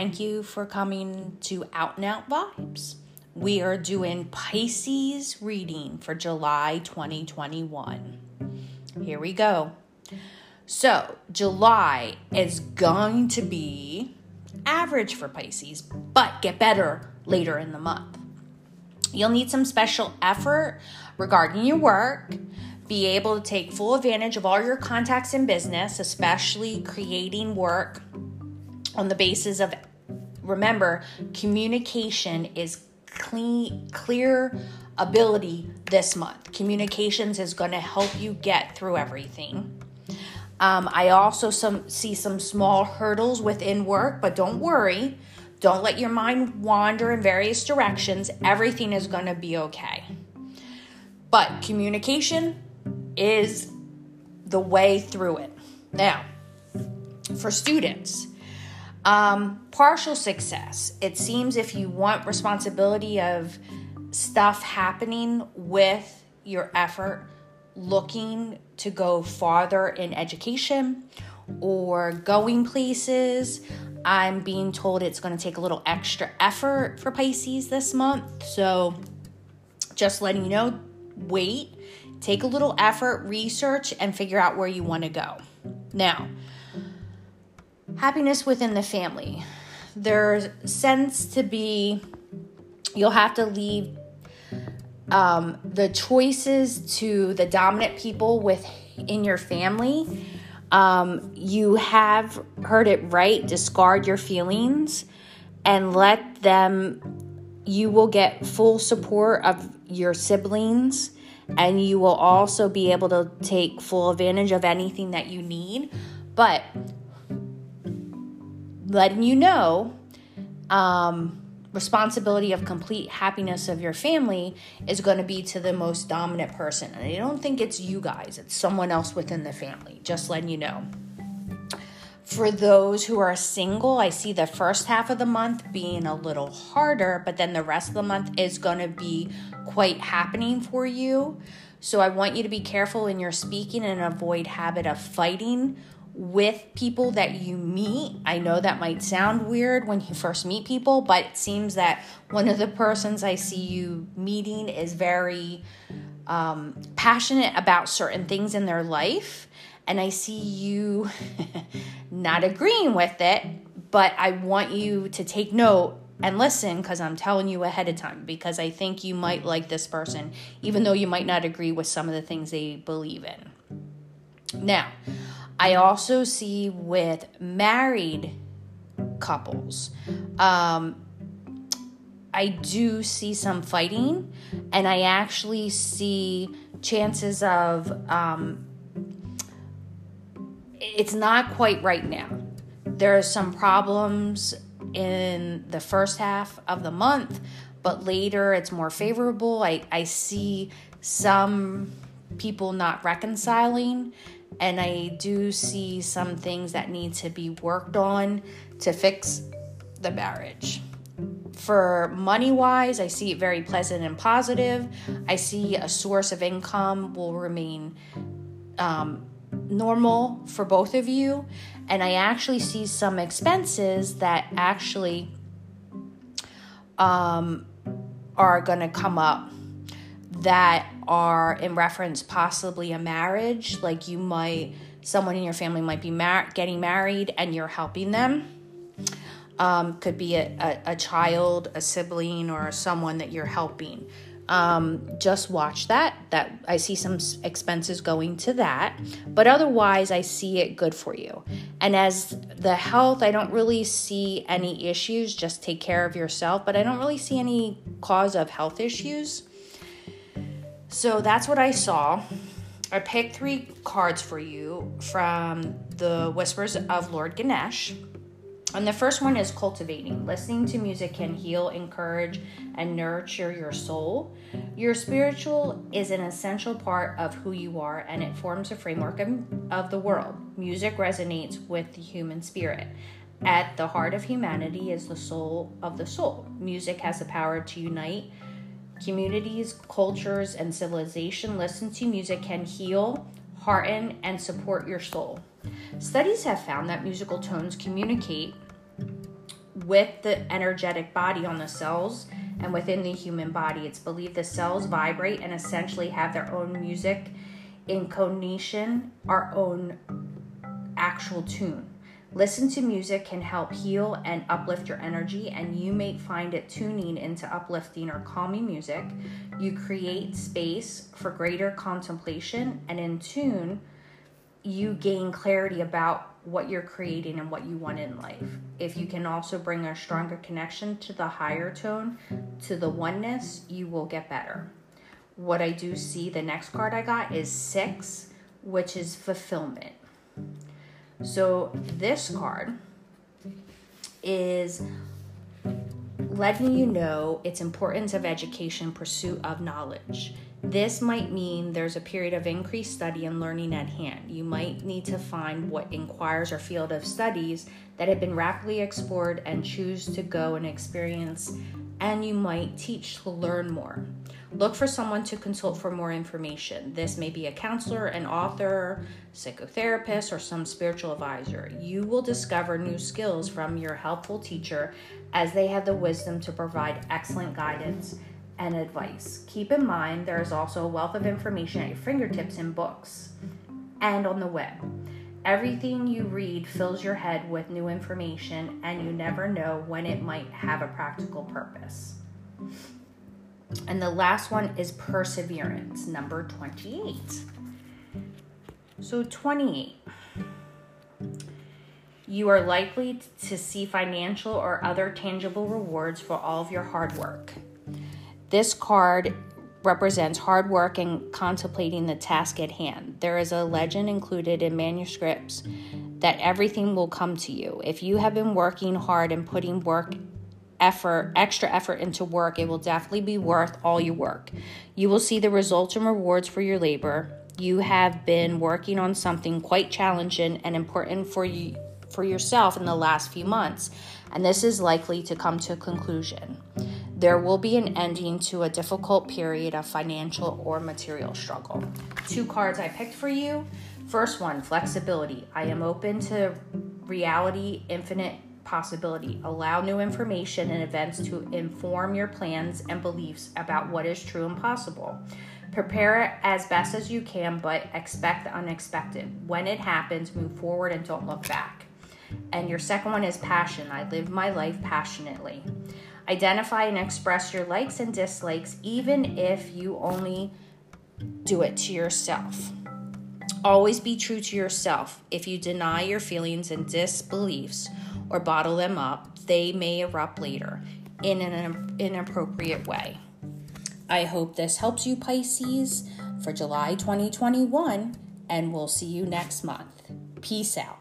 thank you for coming to Out and Out Vibes. We are doing Pisces reading for July 2021. Here we go. So, July is going to be average for Pisces, but get better later in the month. You'll need some special effort regarding your work. Be able to take full advantage of all your contacts in business, especially creating work on the basis of remember, communication is clean, clear ability this month. Communications is going to help you get through everything. Um, I also some see some small hurdles within work, but don't worry. Don't let your mind wander in various directions. Everything is going to be okay. But communication is the way through it. Now, for students, um, partial success. It seems if you want responsibility of stuff happening with your effort, looking to go farther in education or going places, I'm being told it's going to take a little extra effort for Pisces this month. So, just letting you know, wait, take a little effort, research, and figure out where you want to go. Now, happiness within the family. There's sense to be, you'll have to leave um, the choices to the dominant people within your family um, you have heard it right. Discard your feelings and let them, you will get full support of your siblings and you will also be able to take full advantage of anything that you need. But letting you know, um, responsibility of complete happiness of your family is going to be to the most dominant person. And I don't think it's you guys, it's someone else within the family. Just letting you know. For those who are single, I see the first half of the month being a little harder, but then the rest of the month is going to be quite happening for you. So I want you to be careful in your speaking and avoid habit of fighting with people that you meet. I know that might sound weird when you first meet people, but it seems that one of the persons I see you meeting is very um, passionate about certain things in their life. And I see you not agreeing with it, but I want you to take note and listen because I'm telling you ahead of time because I think you might like this person, even though you might not agree with some of the things they believe in. Now, I also see with married couples, um, I do see some fighting, and I actually see chances of um, it's not quite right now. There are some problems in the first half of the month, but later it's more favorable. I, I see some people not reconciling and I do see some things that need to be worked on to fix the marriage. For money wise, I see it very pleasant and positive. I see a source of income will remain um, normal for both of you. And I actually see some expenses that actually um, are going to come up that are in reference possibly a marriage like you might someone in your family might be mar- getting married and you're helping them. Um, could be a, a, a, child a sibling or someone that you're helping. Um, just watch that that i see some expenses going to that but otherwise i see it good for you. And as the health i don't really see any issues just take care of yourself but i don't really see any cause of health issues so that's what I saw. I picked three cards for you from the Whispers of Lord Ganesh. And the first one is cultivating. Listening to music can heal, encourage, and nurture your soul. Your spiritual is an essential part of who you are, and it forms a framework of, the world. Music resonates with the human spirit. At the heart of humanity is the soul of the soul. Music has the power to unite communities, cultures, and civilization, listen to music can heal, hearten, and support your soul. Studies have found that musical tones communicate with the energetic body on the cells and within the human body. It's believed the cells vibrate and essentially have their own music intonation, our own actual tune. Listen to music can help heal and uplift your energy, and you may find it tuning into uplifting or calming music. You create space for greater contemplation, and in tune, you gain clarity about what you're creating and what you want in life. If you can also bring a stronger connection to the higher tone, to the oneness, you will get better. What I do see, the next card I got is six, which is fulfillment. So this card is letting you know its importance of education, pursuit of knowledge. This might mean there's a period of increased study and learning at hand. You might need to find what inquires or field of studies that have been rapidly explored and choose to go and experience, and you might teach to learn more. Look for someone to consult for more information. This may be a counselor, an author, psychotherapist, or some spiritual advisor. You will discover new skills from your helpful teacher as they have the wisdom to provide excellent guidance and advice. Keep in mind there is also a wealth of information at your fingertips in books and on the web. Everything you read fills your head with new information, and you never know when it might have a practical purpose. And the last one is perseverance, number 28. So, 28. You are likely to see financial or other tangible rewards for all of your hard work. This card represents hard work and contemplating the task at hand. There is a legend included in manuscripts that everything will come to you. If you have been working hard and putting work effort, extra effort into work, it will definitely be worth all your work. You will see the results and rewards for your labor. You have been working on something quite challenging and important for you for yourself in the last few months, and this is likely to come to a conclusion. There will be an ending to a difficult period of financial or material struggle. Two cards I picked for you. First one, flexibility. I am open to reality, infinite possibility. Allow new information and events to inform your plans and beliefs about what is true and possible. Prepare as best as you can, but expect the unexpected. When it happens, move forward and don't look back. And your second one is passion. I live my life passionately. Identify and express your likes and dislikes, even if you only do it to yourself. Always be true to yourself. If you deny your feelings and disbeliefs, or bottle them up, they may erupt later in an inappropriate way. I hope this helps you, Pisces, for July 2021, and we'll see you next month. Peace out.